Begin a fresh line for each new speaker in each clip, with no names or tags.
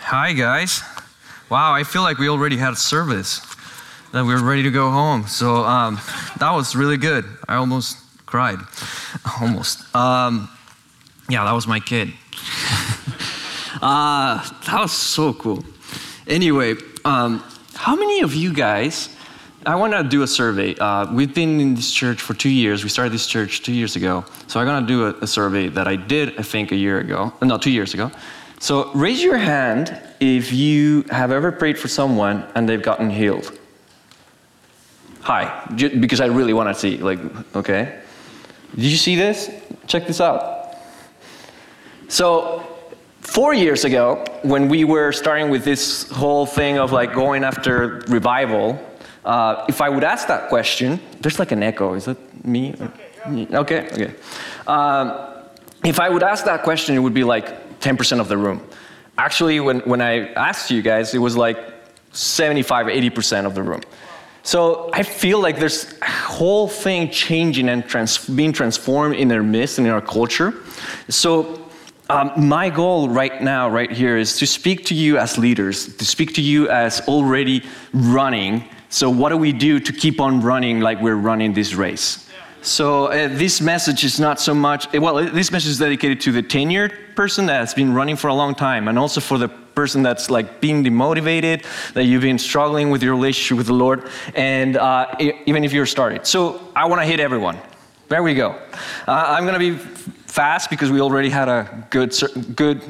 Hi, guys. Wow, I feel like we already had service, that we were ready to go home. So um, that was really good. I almost cried. almost. Um, yeah, that was my kid. uh, that was so cool. Anyway, um, how many of you guys? I want to do a survey. Uh, we've been in this church for two years. We started this church two years ago. So I'm going to do a, a survey that I did, I think, a year ago. No, two years ago. So raise your hand if you have ever prayed for someone and they've gotten healed. Hi, because I really want to see. Like, okay. Did you see this? Check this out. So, four years ago, when we were starting with this whole thing of like going after revival, uh, if I would ask that question, there's like an echo. Is it me? Okay, okay. Um, if I would ask that question, it would be like 10% of the room. Actually, when, when I asked you guys, it was like 75, 80% of the room. So I feel like there's a whole thing changing and trans- being transformed in our midst and in our culture. So um, my goal right now, right here, is to speak to you as leaders, to speak to you as already running. So what do we do to keep on running like we're running this race? So uh, this message is not so much, well, this message is dedicated to the tenured person that has been running for a long time and also for the person that's like being demotivated, that you've been struggling with your relationship with the Lord, and uh, even if you're started. So I want to hit everyone. There we go. Uh, I'm going to be fast because we already had a good, good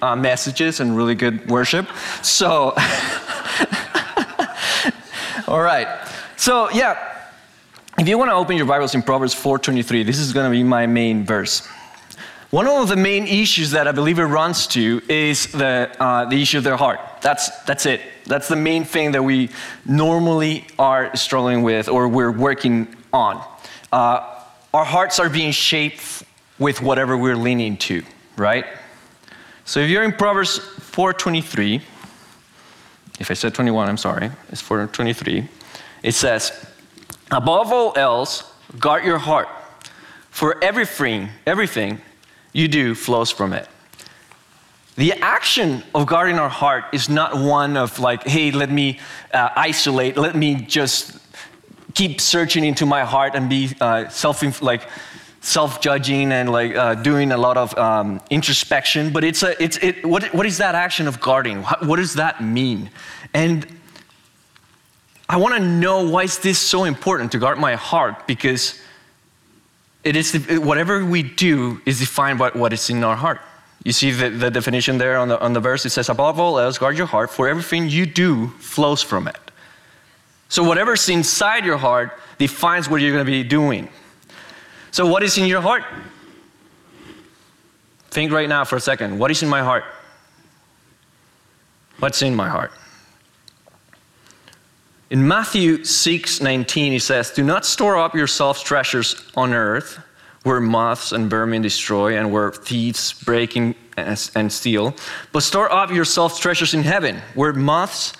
uh, messages and really good worship. So, all right. So yeah, if you want to open your Bibles in Proverbs 4:23, this is going to be my main verse. One of the main issues that a believer runs to is the, uh, the issue of their heart. That's, that's it. That's the main thing that we normally are struggling with or we're working on. Uh, our hearts are being shaped with whatever we're leaning to, right? So if you're in Proverbs 4:23, if I said 21, I'm sorry, it's for 23. It says, Above all else, guard your heart, for everything, everything you do flows from it. The action of guarding our heart is not one of like, hey, let me uh, isolate, let me just keep searching into my heart and be uh, self like self-judging and like uh, doing a lot of um, introspection. But it's a, it's it. What what is that action of guarding? What, what does that mean? And I want to know why is this so important to guard my heart because it is whatever we do is defined by what is in our heart. You see the, the definition there on the, on the verse. It says, above all else, guard your heart, for everything you do flows from it. So whatever's inside your heart defines what you're going to be doing. So what is in your heart? Think right now for a second. What is in my heart? What's in my heart? In Matthew 6 19, he says, Do not store up yourselves treasures on earth where moths and vermin destroy and where thieves break in and steal, but store up yourselves treasures in heaven where moths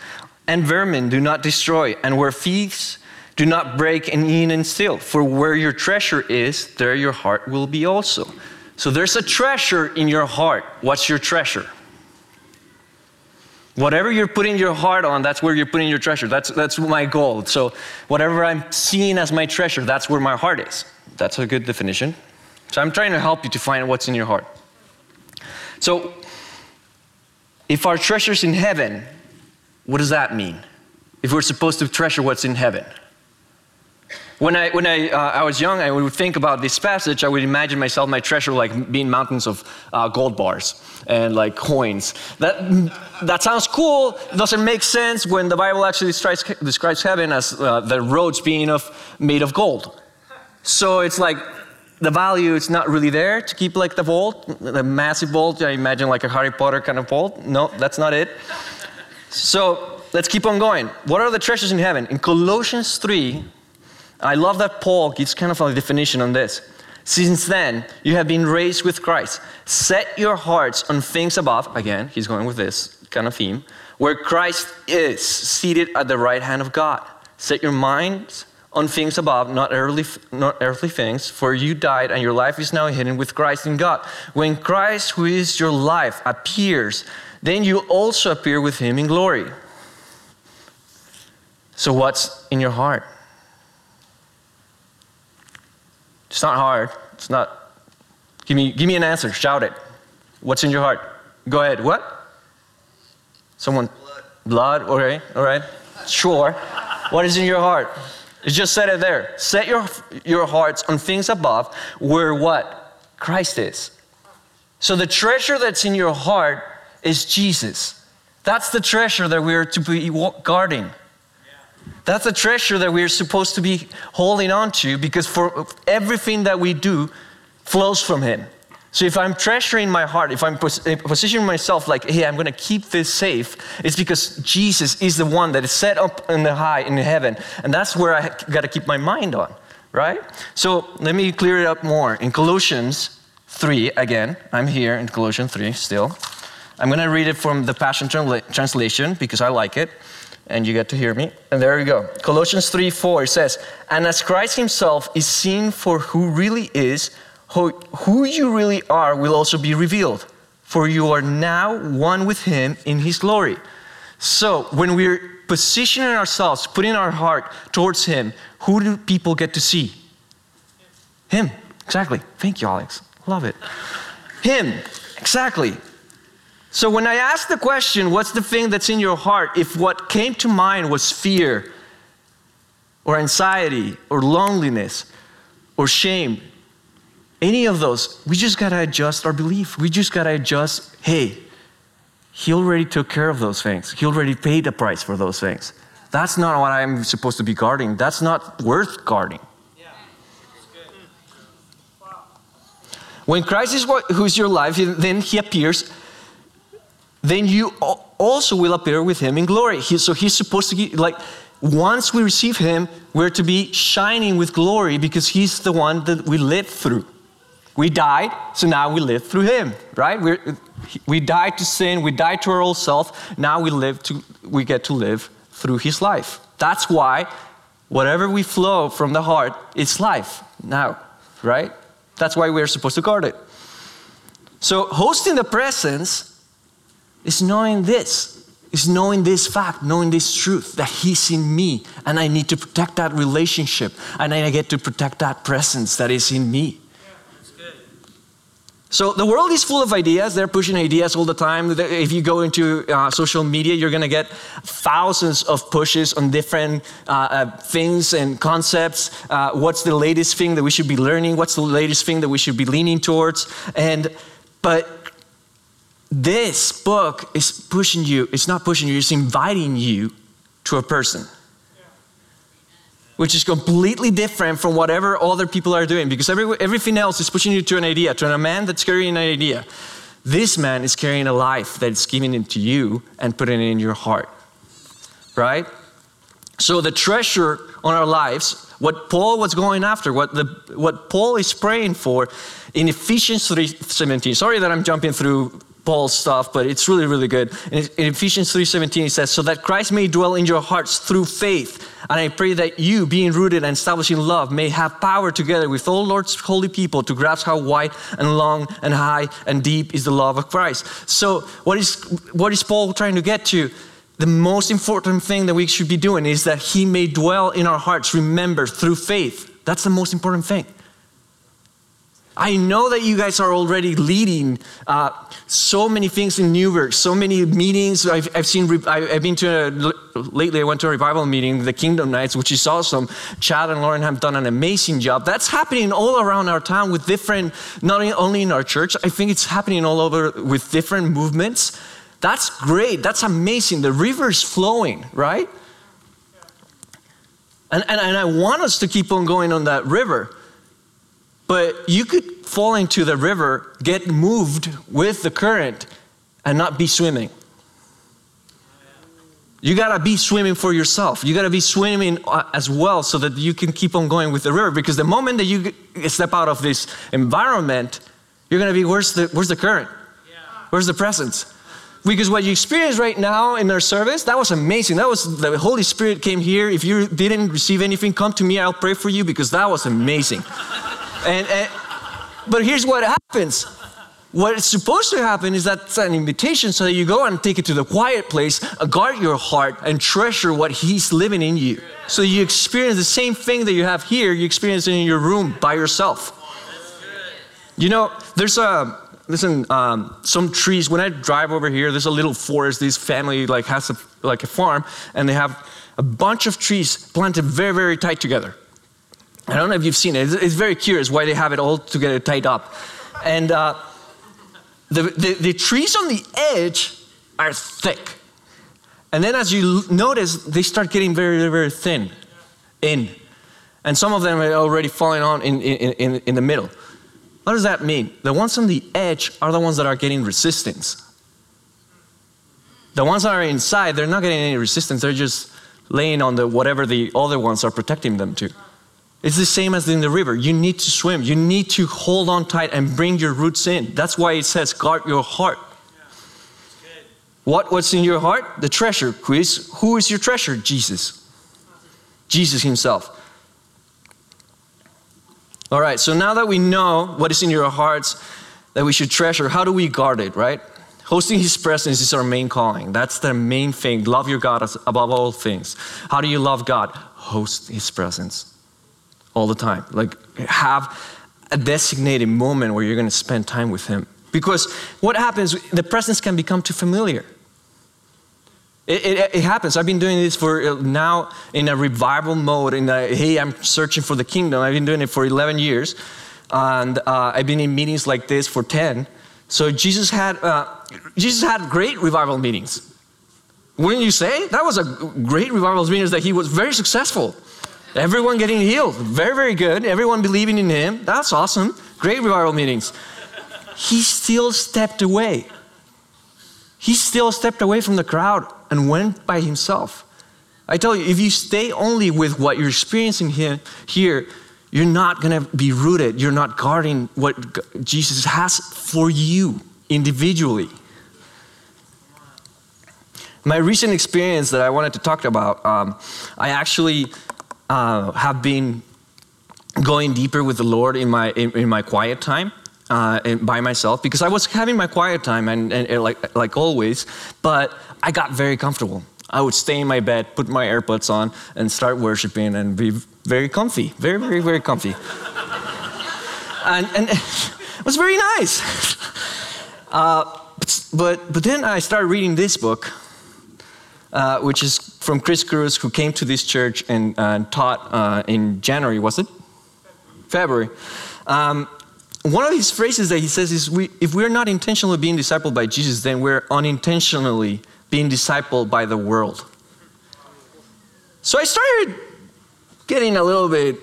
and vermin do not destroy and where thieves do not break and eat and steal. For where your treasure is, there your heart will be also. So there's a treasure in your heart. What's your treasure? Whatever you're putting your heart on, that's where you're putting your treasure. That's, that's my goal. So, whatever I'm seeing as my treasure, that's where my heart is. That's a good definition. So, I'm trying to help you to find what's in your heart. So, if our treasure's in heaven, what does that mean? If we're supposed to treasure what's in heaven? When I, when I, uh, I was young, I would think about this passage, I would imagine myself, my treasure, like being mountains of uh, gold bars and like coins. That, that sounds cool, doesn't make sense when the Bible actually describes, describes heaven as uh, the roads being of, made of gold. So it's like, the value is not really there to keep like the vault, the massive vault. I imagine like a Harry Potter kind of vault. No, that's not it. So let's keep on going. What are the treasures in heaven? In Colossians 3, I love that Paul gives kind of a definition on this. Since then, you have been raised with Christ. Set your hearts on things above. Again, he's going with this kind of theme, where Christ is seated at the right hand of God. Set your minds on things above, not earthly, not earthly things, for you died and your life is now hidden with Christ in God. When Christ, who is your life, appears, then you also appear with him in glory. So, what's in your heart? It's not hard. It's not. Give me, give me an answer. Shout it. What's in your heart? Go ahead. What? Someone. Blood. Blood. Okay. All right. Sure. what is in your heart? It just said it there. Set your, your hearts on things above where what? Christ is. So the treasure that's in your heart is Jesus. That's the treasure that we're to be guarding. That's a treasure that we're supposed to be holding on to because for everything that we do flows from Him. So if I'm treasuring my heart, if I'm eh, positioning myself like, hey, I'm going to keep this safe, it's because Jesus is the one that is set up in the high in heaven, and that's where I got to keep my mind on, right? So let me clear it up more. In Colossians 3, again, I'm here in Colossians 3 still. I'm going to read it from the Passion Translation because I like it and you get to hear me. And there we go. Colossians 3 4 says, And as Christ himself is seen for who really is, who, who you really are will also be revealed, for you are now one with him in his glory. So when we're positioning ourselves, putting our heart towards him, who do people get to see? Him. Exactly. Thank you, Alex. Love it. Him. Exactly. So when I ask the question, what's the thing that's in your heart? If what came to mind was fear or anxiety or loneliness or shame, any of those, we just got to adjust our belief. We just got to adjust, hey, he already took care of those things. He already paid the price for those things. That's not what I'm supposed to be guarding. That's not worth guarding. When Christ is who's your life, then he appears, then you also will appear with him in glory. He, so he's supposed to get, like, once we receive him, we're to be shining with glory because he's the one that we live through. We died, so now we live through him, right? we we died to sin, we died to our old self, now we live to we get to live through his life. That's why whatever we flow from the heart, it's life now, right? That's why we're supposed to guard it. So hosting the presence is knowing this, is knowing this fact, knowing this truth that He's in me, and I need to protect that relationship, and I get to protect that presence that is in me. So the world is full of ideas. They're pushing ideas all the time. If you go into uh, social media, you're going to get thousands of pushes on different uh, uh, things and concepts. Uh, what's the latest thing that we should be learning? What's the latest thing that we should be leaning towards? And but this book is pushing you. It's not pushing you. It's inviting you to a person which is completely different from whatever other people are doing because every, everything else is pushing you to an idea, to a man that's carrying an idea. This man is carrying a life that's giving it to you and putting it in your heart. Right? So the treasure on our lives, what Paul was going after, what, the, what Paul is praying for in Ephesians 3:17. Sorry that I'm jumping through Paul's stuff, but it's really, really good. In, Ephesians 3:17, it says, "So that Christ may dwell in your hearts through faith, and I pray that you, being rooted and established in love, may have power together with all Lord's holy people to grasp how wide and long and high and deep is the love of Christ." So, what is what is Paul trying to get to? The most important thing that we should be doing is that He may dwell in our hearts. Remember, through faith. That's the most important thing. I know that you guys are already leading uh, so many things in Newberg, so many meetings. I've, I've seen, I've been to, a, lately I went to a revival meeting, the Kingdom Nights, which is awesome. Chad and Lauren have done an amazing job. That's happening all around our town with different, not only in our church, I think it's happening all over with different movements. That's great. That's amazing. The river's flowing, right? And, and, and I want us to keep on going on that river. But you could fall into the river, get moved with the current, and not be swimming. You gotta be swimming for yourself. You gotta be swimming uh, as well so that you can keep on going with the river. Because the moment that you step out of this environment, you're gonna be where's the, where's the current? Where's the presence? Because what you experience right now in our service, that was amazing. That was the Holy Spirit came here. If you didn't receive anything, come to me. I'll pray for you because that was amazing. And, and but here's what happens what is supposed to happen is that's an invitation so that you go and take it to the quiet place, uh, guard your heart, and treasure what He's living in you. So you experience the same thing that you have here, you experience it in your room by yourself. You know, there's a listen um, some trees. When I drive over here, there's a little forest. This family like has a, like a farm, and they have a bunch of trees planted very very tight together. I don't know if you've seen it. It's, it's very curious why they have it all together tied up, and. Uh, the, the, the trees on the edge are thick. And then as you notice, they start getting very, very thin in. And some of them are already falling on in, in, in, in the middle. What does that mean? The ones on the edge are the ones that are getting resistance. The ones that are inside, they're not getting any resistance. They're just laying on the whatever the other ones are protecting them to. It's the same as in the river. You need to swim. You need to hold on tight and bring your roots in. That's why it says, guard your heart. What, what's in your heart? The treasure. Who is, who is your treasure? Jesus. Jesus Himself. All right, so now that we know what is in your hearts that we should treasure, how do we guard it, right? Hosting His presence is our main calling. That's the main thing. Love your God above all things. How do you love God? Host His presence all the time. Like, have a designated moment where you're going to spend time with Him. Because what happens, the presence can become too familiar. It, it, it, happens. I've been doing this for uh, now in a revival mode. In a, hey, I'm searching for the kingdom. I've been doing it for 11 years, and uh, I've been in meetings like this for 10. So Jesus had uh, Jesus had great revival meetings. Wouldn't you say that was a great revival meetings that he was very successful. Everyone getting healed. Very, very good. Everyone believing in him. That's awesome. Great revival meetings. He still stepped away. He still stepped away from the crowd and went by himself. I tell you, if you stay only with what you're experiencing here, here you're not going to be rooted. You're not guarding what Jesus has for you individually. My recent experience that I wanted to talk about, um, I actually uh, have been going deeper with the Lord in my in, in my quiet time. Uh, by myself because I was having my quiet time and, and, and, like like always, but I got very comfortable. I would stay in my bed, put my AirPods on, and start worshiping and be very comfy, very very very comfy, and, and it was very nice. Uh, but but then I started reading this book, uh, which is from Chris Cruz, who came to this church and uh, taught uh, in January, was it? February. Um, one of his phrases that he says is we, if we're not intentionally being discipled by Jesus, then we're unintentionally being discipled by the world. So I started getting a little bit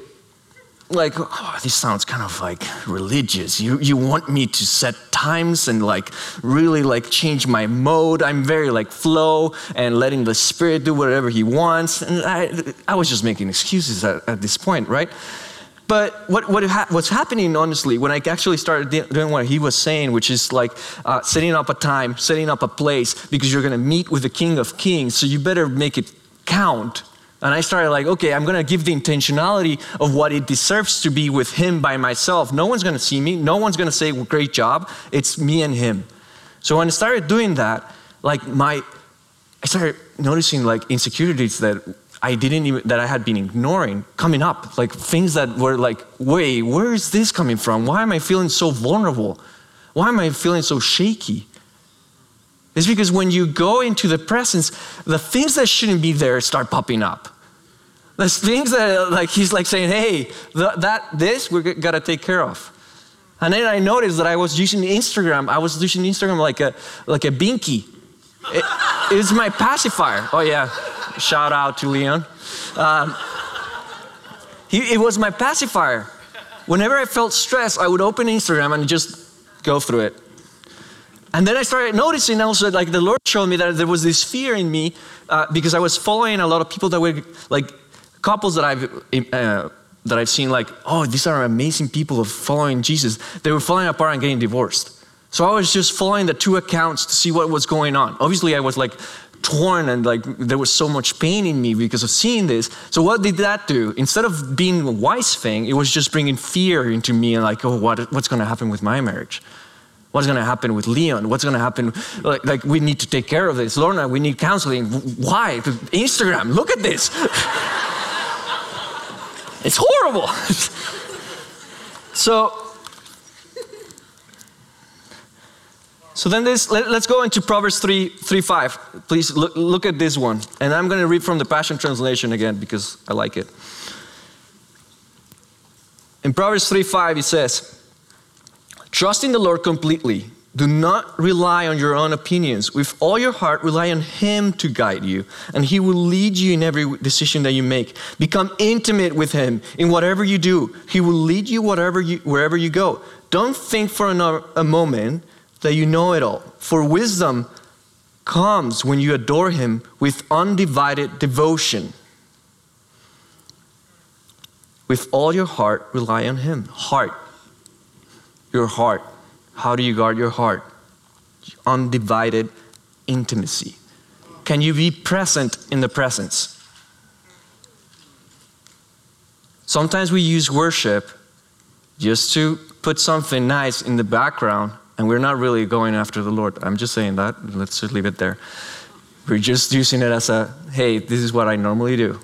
like, oh, this sounds kind of like religious. You, you want me to set times and like really like change my mode. I'm very like flow and letting the spirit do whatever he wants. And I, I was just making excuses at, at this point, right? But what, what ha- what's happening, honestly, when I actually started doing what he was saying, which is like uh, setting up a time, setting up a place, because you're going to meet with the King of Kings, so you better make it count and I started like, okay, I'm gonna give the intentionality of what it deserves to be with him by myself. No one's gonna see me, no one's gonna say, great job. It's me and him. So when I started doing that, like my, I started noticing like insecurities that I didn't even, that I had been ignoring coming up. Like things that were like, wait, where is this coming from? Why am I feeling so vulnerable? Why am I feeling so shaky? It's because when you go into the presence, the things that shouldn't be there start popping up. The things that, like, he's like saying, hey, that, this, we got to take care of. And then I noticed that I was using Instagram. I was using Instagram like a, like a binky. It, it's my pacifier. Oh, yeah. Shout out to Leon. Um, he, it was my pacifier. whenever I felt stressed, I would open Instagram and just go through it. And then I started noticing also, like the Lord showed me that there was this fear in me uh, because I was following a lot of people that were like couples that I've uh, that I've seen, like, oh, these are amazing people of following Jesus. They were falling apart and getting divorced. So I was just following the two accounts to see what was going on. Obviously, I was like torn and like there was so much pain in me because of seeing this. So what did that do? Instead of being a wise thing, it was just bringing fear into me and like, oh, what, what's going to happen with my marriage? What's going to happen with Leon? What's going to happen? Like, like, we need to take care of this. Lorna, we need counseling. Why? Instagram, look at this. it's horrible. so, so then this, let, us go into Proverbs 3, 3 5. Please look, look at this one. And I'm going to read from the Passion Translation again because I like it. In Proverbs 3 5, it says, Trust in the Lord completely. Do not rely on your own opinions. With all your heart, rely on Him to guide you, and He will lead you in every decision that you make. Become intimate with Him in whatever you do. He will lead you, whatever you wherever you go. Don't think for a moment that you know it all, for wisdom comes when you adore Him with undivided devotion. With all your heart, rely on Him. Heart your heart. How do you guard your heart? Undivided intimacy. Can you be present in the presence? Sometimes we use worship just to put something nice in the background, and we're not really going after the Lord. I'm just saying that. Let's just leave it there. We're just using it as a hey, this is what I normally do.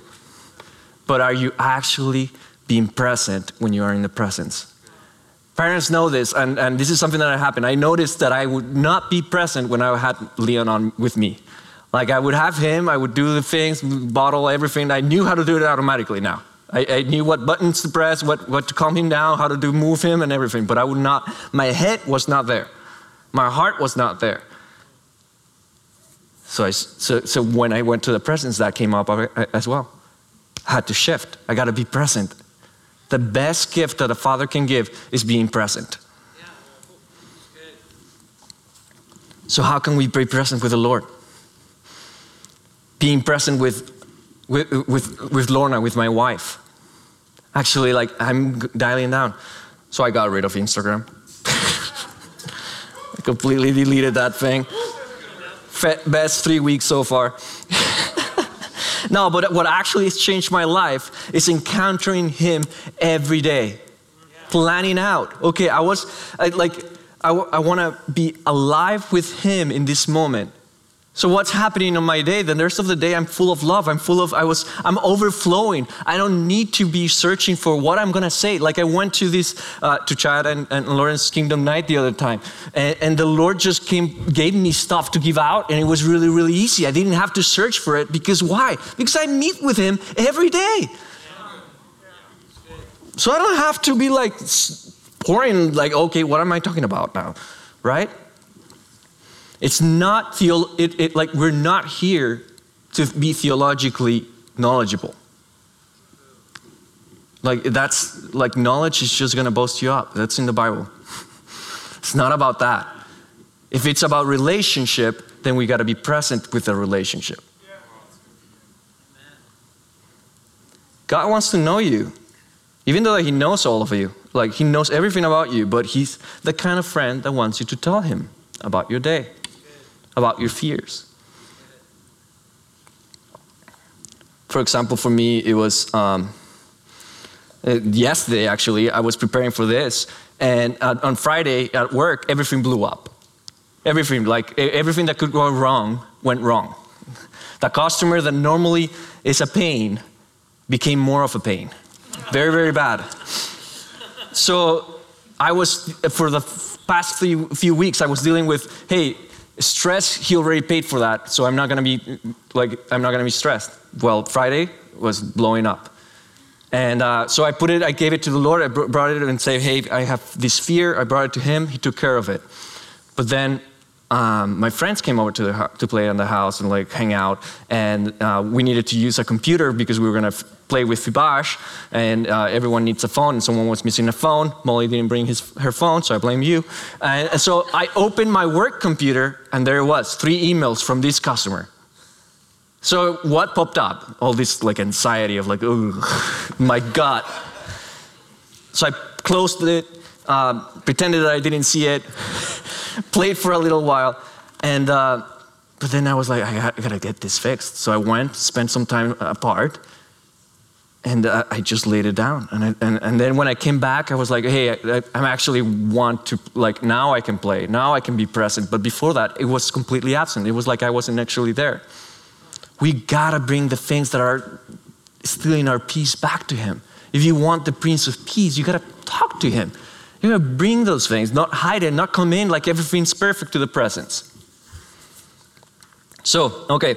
But are you actually being present when you are in the presence? Parents know this, and, and this is something that happened. I noticed that I would not be present when I had Leon on with me. Like I would have him, I would do the things, bottle everything. I knew how to do it automatically now. I, I, knew what buttons to press, what, what to calm him down, how to do move him and everything. But I would not, my head was not there. My heart was not there. So, I, so, so when I went to the presence, that came up as well. I had to shift. I got to be present. The best gift that a father can give is being present. So, how can we be present with the Lord? Being present with, with, with, with Lorna, with my wife. Actually, like, I'm dialing down. So, I got rid of Instagram. I completely deleted that thing. Best three weeks so far. No, but what actually has changed my life is encountering Him every day, planning out. Okay, I was I, like, I, I want to be alive with Him in this moment. So what's happening on my day? The rest of the day, I'm full of love. I'm full of, I was, I'm overflowing. I don't need to be searching for what I'm gonna say. Like I went to this, uh, to Chad and, and Lauren's Kingdom Night the other time, and, and the Lord just came, gave me stuff to give out, and it was really, really easy. I didn't have to search for it because why? Because I meet with Him every day. So I don't have to be like pouring, like, okay, what am I talking about now, right? It's not theo- it, it, like we're not here to be theologically knowledgeable. Like that's like knowledge is just going to boast you up. That's in the Bible. it's not about that. If it's about relationship, then we got to be present with the relationship. God wants to know you. Even though he knows all of you, like he knows everything about you, but he's the kind of friend that wants you to tell him about your day about your fears. For example, for me, it was um, uh, yesterday actually, I was preparing for this, and on Friday at work, everything blew up. Everything, like everything that could go wrong, went wrong. The customer that normally is a pain became more of a pain. Very, very bad. So I was, for the past few weeks, I was dealing with, hey, Stress, he already paid for that, so I'm not gonna be like I'm not gonna be stressed. Well, Friday was blowing up, and uh, so I put it, I gave it to the Lord. I brought it and said, "Hey, I have this fear." I brought it to Him. He took care of it. But then um, my friends came over to, the, to play in the house and like hang out, and uh, we needed to use a computer because we were gonna play with Fibbage, and uh, everyone needs a phone, and someone was missing a phone. Molly didn't bring his, her phone, so I blame you. And, and so I opened my work computer, and there it was three emails from this customer. So what popped up? All this like anxiety of like, oh my God. So I closed it, uh, pretended that I didn't see it, played for a little while, and uh, but then I was like, I, got, I gotta get this fixed. So I went, spent some time apart, and uh, I just laid it down. And, I, and, and then when I came back, I was like, hey, I, I actually want to, like, now I can play, now I can be present. But before that, it was completely absent. It was like I wasn't actually there. We gotta bring the things that are stealing our peace back to Him. If you want the Prince of Peace, you gotta talk to Him. You gotta bring those things, not hide it, not come in like everything's perfect to the presence. So, okay,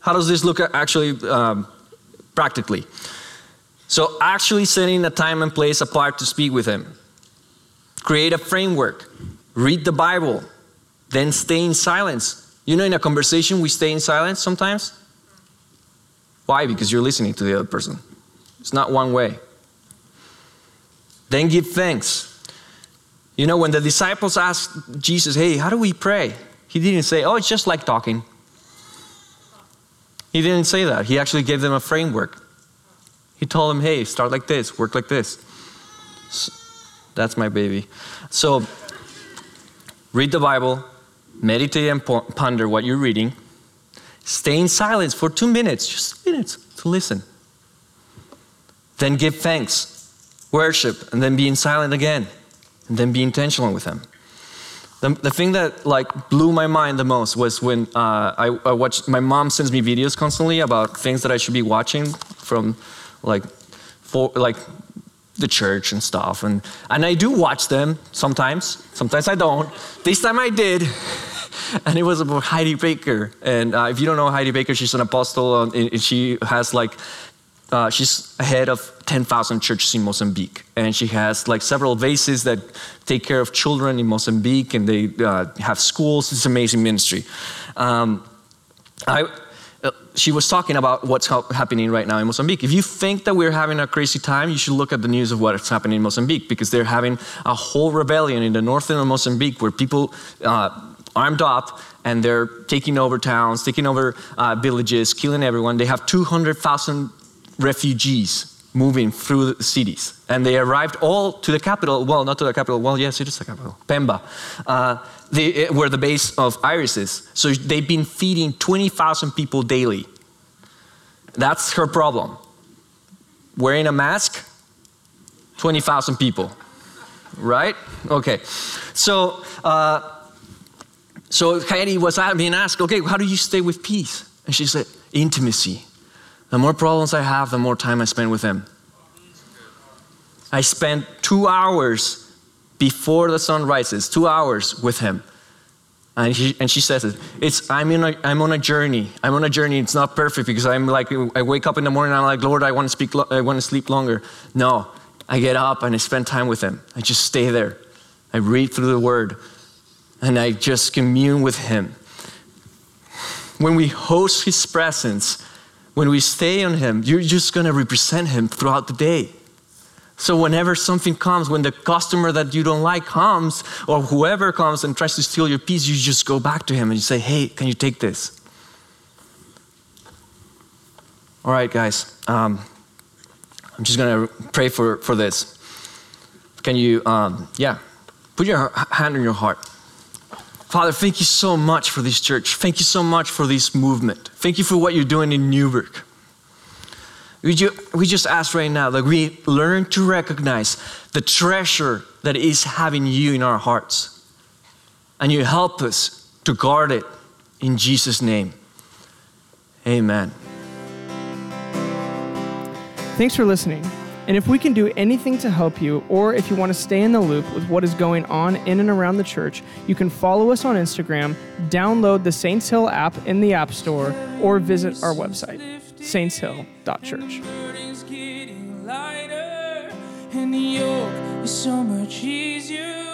how does this look actually um, practically? So, actually setting a time and place apart to speak with Him. Create a framework. Read the Bible. Then stay in silence. You know, in a conversation, we stay in silence sometimes. Why? Because you're listening to the other person. It's not one way. Then give thanks. You know, when the disciples asked Jesus, hey, how do we pray? He didn't say, oh, it's just like talking. He didn't say that. He actually gave them a framework. He told him, hey, start like this, work like this. So, that's my baby. So, read the Bible, meditate and ponder what you're reading, stay in silence for two minutes, just minutes to listen. Then give thanks, worship, and then be in silent again, and then be intentional with Him. The, the thing that like blew my mind the most was when uh, I, I watched. My mom sends me videos constantly about things that I should be watching from, like, for like the church and stuff. And, and I do watch them sometimes. Sometimes I don't. This time I did. And it was about Heidi Baker. And uh, if you don't know Heidi Baker, she's an apostle. And she has like uh, she's head of 10,000 churches in Mozambique. And she has like several vases that take care of children in Mozambique and they uh, have schools. It's amazing ministry. Um, I, she was talking about what's happening right now in Mozambique. If you think that we're having a crazy time, you should look at the news of what's happening in Mozambique because they're having a whole rebellion in the northern of Mozambique where people uh, armed up and they're taking over towns, taking over uh, villages, killing everyone. They have 200,000 refugees moving through the cities. And they arrived all to the capital, well, not to the capital, well, yes, it is the capital, Pemba, uh, they, where the base of Iris is. So they've been feeding 20,000 people daily. That's her problem. Wearing a mask, 20,000 people, right? Okay. So, uh, so Heidi was being asked, okay, how do you stay with peace? And she said, intimacy. The more problems I have, the more time I spend with Him. I spend two hours before the sun rises, two hours with Him. And, he, and she says it. It's I'm in a, I'm on a journey. I'm on a journey. It's not perfect because I'm like I wake up in the morning and I'm like Lord, I want to speak. I want to sleep longer. No, I get up and I spend time with Him. I just stay there. I read through the Word, and I just commune with Him. When we host His presence, when we stay on Him, you're just going to represent Him throughout the day. So, whenever something comes, when the customer that you don't like comes, or whoever comes and tries to steal your peace, you just go back to him and you say, Hey, can you take this? All right, guys, um, I'm just going to pray for, for this. Can you, um, yeah, put your hand on your heart. Father, thank you so much for this church. Thank you so much for this movement. Thank you for what you're doing in Newberg. We, we just ask right now that we learn to recognize the treasure that is having you in our hearts. And you help us to guard it in Jesus' name. Amen.
Thanks for listening. And if we can do anything to help you, or if you want to stay in the loop with what is going on in and around the church, you can follow us on Instagram, download the Saints Hill app in the App Store, or visit our website, saintshill.church. And the yoke is so much easier